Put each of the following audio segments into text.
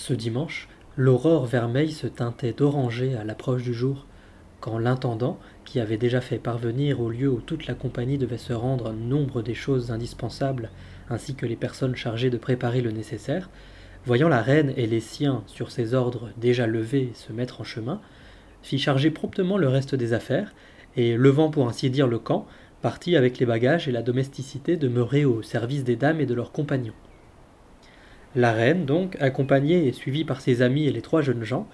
Ce dimanche, l'aurore vermeille se teintait d'oranger à l'approche du jour, quand l'intendant, qui avait déjà fait parvenir au lieu où toute la compagnie devait se rendre nombre des choses indispensables, ainsi que les personnes chargées de préparer le nécessaire, voyant la reine et les siens sur ses ordres déjà levés se mettre en chemin, fit charger promptement le reste des affaires, et levant pour ainsi dire le camp, partit avec les bagages et la domesticité demeurés au service des dames et de leurs compagnons. La reine, donc, accompagnée et suivie par ses amis et les trois jeunes gens,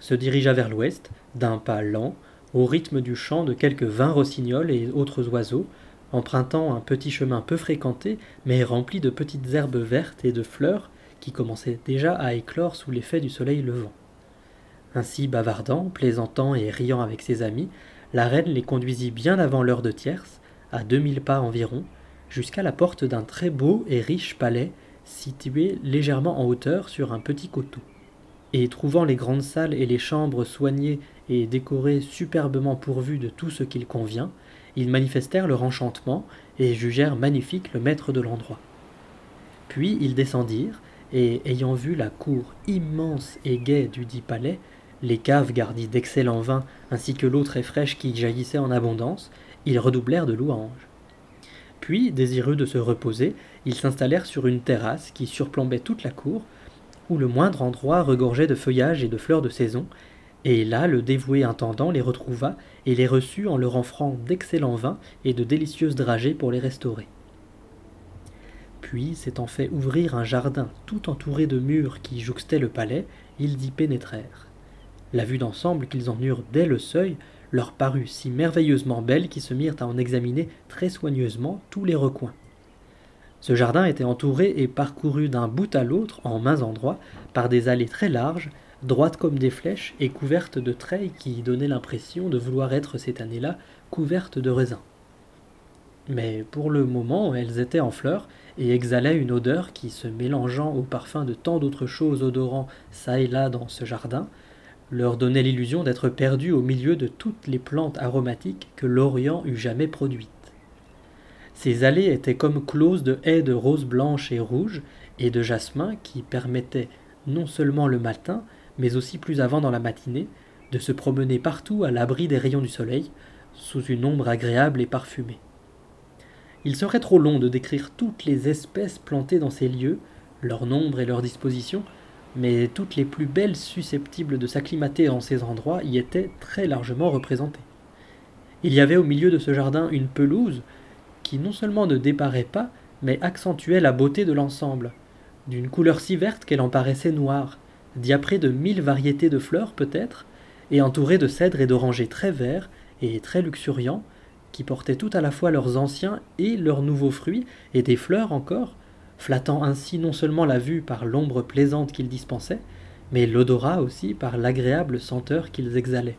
se dirigea vers l'ouest, d'un pas lent, au rythme du chant de quelques vingt rossignols et autres oiseaux, empruntant un petit chemin peu fréquenté, mais rempli de petites herbes vertes et de fleurs qui commençaient déjà à éclore sous l'effet du soleil levant. Ainsi bavardant, plaisantant et riant avec ses amis, la reine les conduisit bien avant l'heure de tierce, à deux mille pas environ, jusqu'à la porte d'un très beau et riche palais situé légèrement en hauteur sur un petit coteau. Et trouvant les grandes salles et les chambres soignées et décorées superbement pourvues de tout ce qu'il convient, ils manifestèrent leur enchantement et jugèrent magnifique le maître de l'endroit. Puis ils descendirent, et ayant vu la cour immense et gaie du dit palais, les caves garnies d'excellents vins, ainsi que l'eau très fraîche qui jaillissait en abondance, ils redoublèrent de louanges. Puis, désireux de se reposer, ils s'installèrent sur une terrasse qui surplombait toute la cour, où le moindre endroit regorgeait de feuillages et de fleurs de saison, et là le dévoué intendant les retrouva et les reçut en leur offrant d'excellents vins et de délicieuses dragées pour les restaurer. Puis, s'étant fait ouvrir un jardin tout entouré de murs qui jouxtaient le palais, ils y pénétrèrent. La vue d'ensemble qu'ils en eurent dès le seuil leur parut si merveilleusement belle qu'ils se mirent à en examiner très soigneusement tous les recoins. Ce jardin était entouré et parcouru d'un bout à l'autre, en mains endroits, par des allées très larges, droites comme des flèches et couvertes de treilles qui donnaient l'impression de vouloir être cette année-là couvertes de raisins. Mais pour le moment, elles étaient en fleurs et exhalaient une odeur qui, se mélangeant au parfum de tant d'autres choses odorant çà et là dans ce jardin, leur donnait l'illusion d'être perdus au milieu de toutes les plantes aromatiques que l'Orient eût jamais produites. Ces allées étaient comme closes de haies de roses blanches et rouges et de jasmin qui permettaient, non seulement le matin, mais aussi plus avant dans la matinée, de se promener partout à l'abri des rayons du soleil, sous une ombre agréable et parfumée. Il serait trop long de décrire toutes les espèces plantées dans ces lieux, leur nombre et leur disposition, mais toutes les plus belles susceptibles de s'acclimater en ces endroits y étaient très largement représentées. Il y avait au milieu de ce jardin une pelouse qui non seulement ne déparait pas, mais accentuait la beauté de l'ensemble, d'une couleur si verte qu'elle en paraissait noire, diaprée de mille variétés de fleurs peut-être, et entourée de cèdres et d'orangers très verts et très luxuriants, qui portaient tout à la fois leurs anciens et leurs nouveaux fruits, et des fleurs encore, flattant ainsi non seulement la vue par l'ombre plaisante qu'ils dispensaient, mais l'odorat aussi par l'agréable senteur qu'ils exhalaient.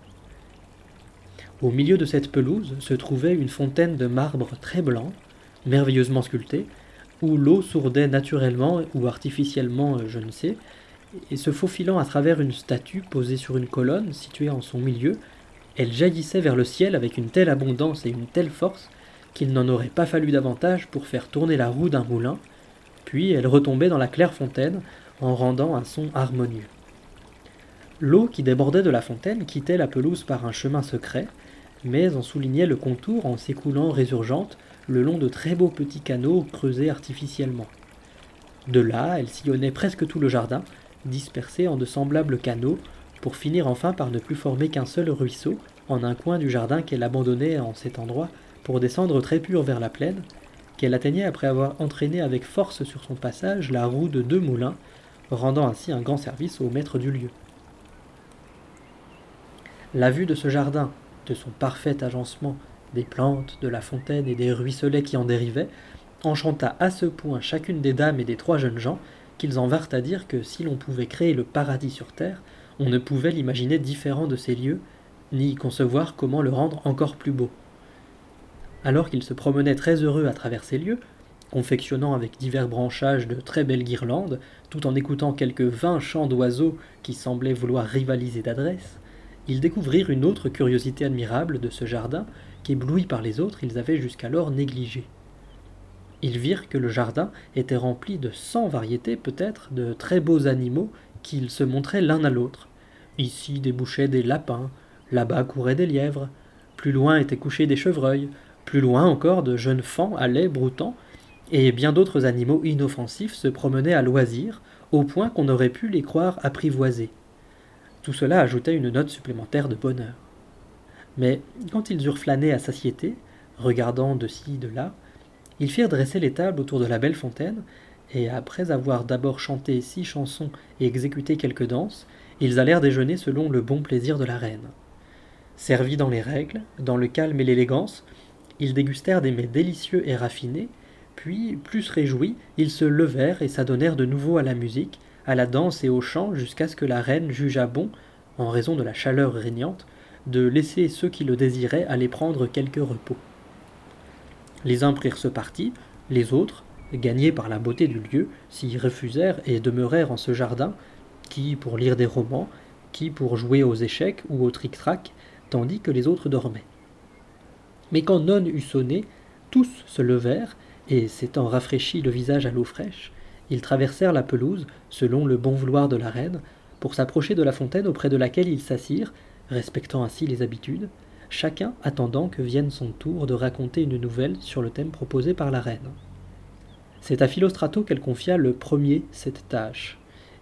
Au milieu de cette pelouse se trouvait une fontaine de marbre très blanc, merveilleusement sculptée, où l'eau sourdait naturellement ou artificiellement, je ne sais, et se faufilant à travers une statue posée sur une colonne située en son milieu, elle jaillissait vers le ciel avec une telle abondance et une telle force qu'il n'en aurait pas fallu davantage pour faire tourner la roue d'un moulin, puis elle retombait dans la claire fontaine en rendant un son harmonieux. L'eau qui débordait de la fontaine quittait la pelouse par un chemin secret, mais en soulignait le contour en s'écoulant résurgente le long de très beaux petits canaux creusés artificiellement. De là, elle sillonnait presque tout le jardin, dispersée en de semblables canaux, pour finir enfin par ne plus former qu'un seul ruisseau en un coin du jardin qu'elle abandonnait en cet endroit pour descendre très pur vers la plaine, qu'elle atteignait après avoir entraîné avec force sur son passage la roue de deux moulins, rendant ainsi un grand service au maître du lieu. La vue de ce jardin, de son parfait agencement, des plantes, de la fontaine et des ruisselets qui en dérivaient, enchanta à ce point chacune des dames et des trois jeunes gens qu'ils en vinrent à dire que si l'on pouvait créer le paradis sur terre, on ne pouvait l'imaginer différent de ces lieux, ni concevoir comment le rendre encore plus beau. Alors qu'il se promenait très heureux à travers ces lieux, confectionnant avec divers branchages de très belles guirlandes, tout en écoutant quelques vingt chants d'oiseaux qui semblaient vouloir rivaliser d'adresse, ils découvrirent une autre curiosité admirable de ce jardin qu'éblouis par les autres ils avaient jusqu'alors négligé. Ils virent que le jardin était rempli de cent variétés peut-être de très beaux animaux qu'ils se montraient l'un à l'autre. Ici débouchaient des lapins, là-bas couraient des lièvres, plus loin étaient couchés des chevreuils, plus loin encore de jeunes fans allaient broutant, et bien d'autres animaux inoffensifs se promenaient à loisir, au point qu'on aurait pu les croire apprivoisés. Tout cela ajoutait une note supplémentaire de bonheur. Mais quand ils eurent flâné à satiété, regardant de ci, de là, ils firent dresser les tables autour de la belle fontaine, et après avoir d'abord chanté six chansons et exécuté quelques danses, ils allèrent déjeuner selon le bon plaisir de la reine. Servis dans les règles, dans le calme et l'élégance, ils dégustèrent des mets délicieux et raffinés, puis, plus réjouis, ils se levèrent et s'adonnèrent de nouveau à la musique, à la danse et au chant jusqu'à ce que la reine jugea bon, en raison de la chaleur régnante, de laisser ceux qui le désiraient aller prendre quelque repos. Les uns prirent ce parti, les autres, gagnés par la beauté du lieu, s'y refusèrent et demeurèrent en ce jardin, qui pour lire des romans, qui pour jouer aux échecs ou au tric-trac, tandis que les autres dormaient. Mais quand Non eut sonné, tous se levèrent, et s'étant rafraîchi le visage à l'eau fraîche, ils traversèrent la pelouse, selon le bon vouloir de la reine, pour s'approcher de la fontaine auprès de laquelle ils s'assirent, respectant ainsi les habitudes, chacun attendant que vienne son tour de raconter une nouvelle sur le thème proposé par la reine. C'est à Philostrato qu'elle confia le premier cette tâche.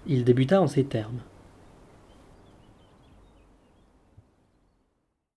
Il débuta en ces termes.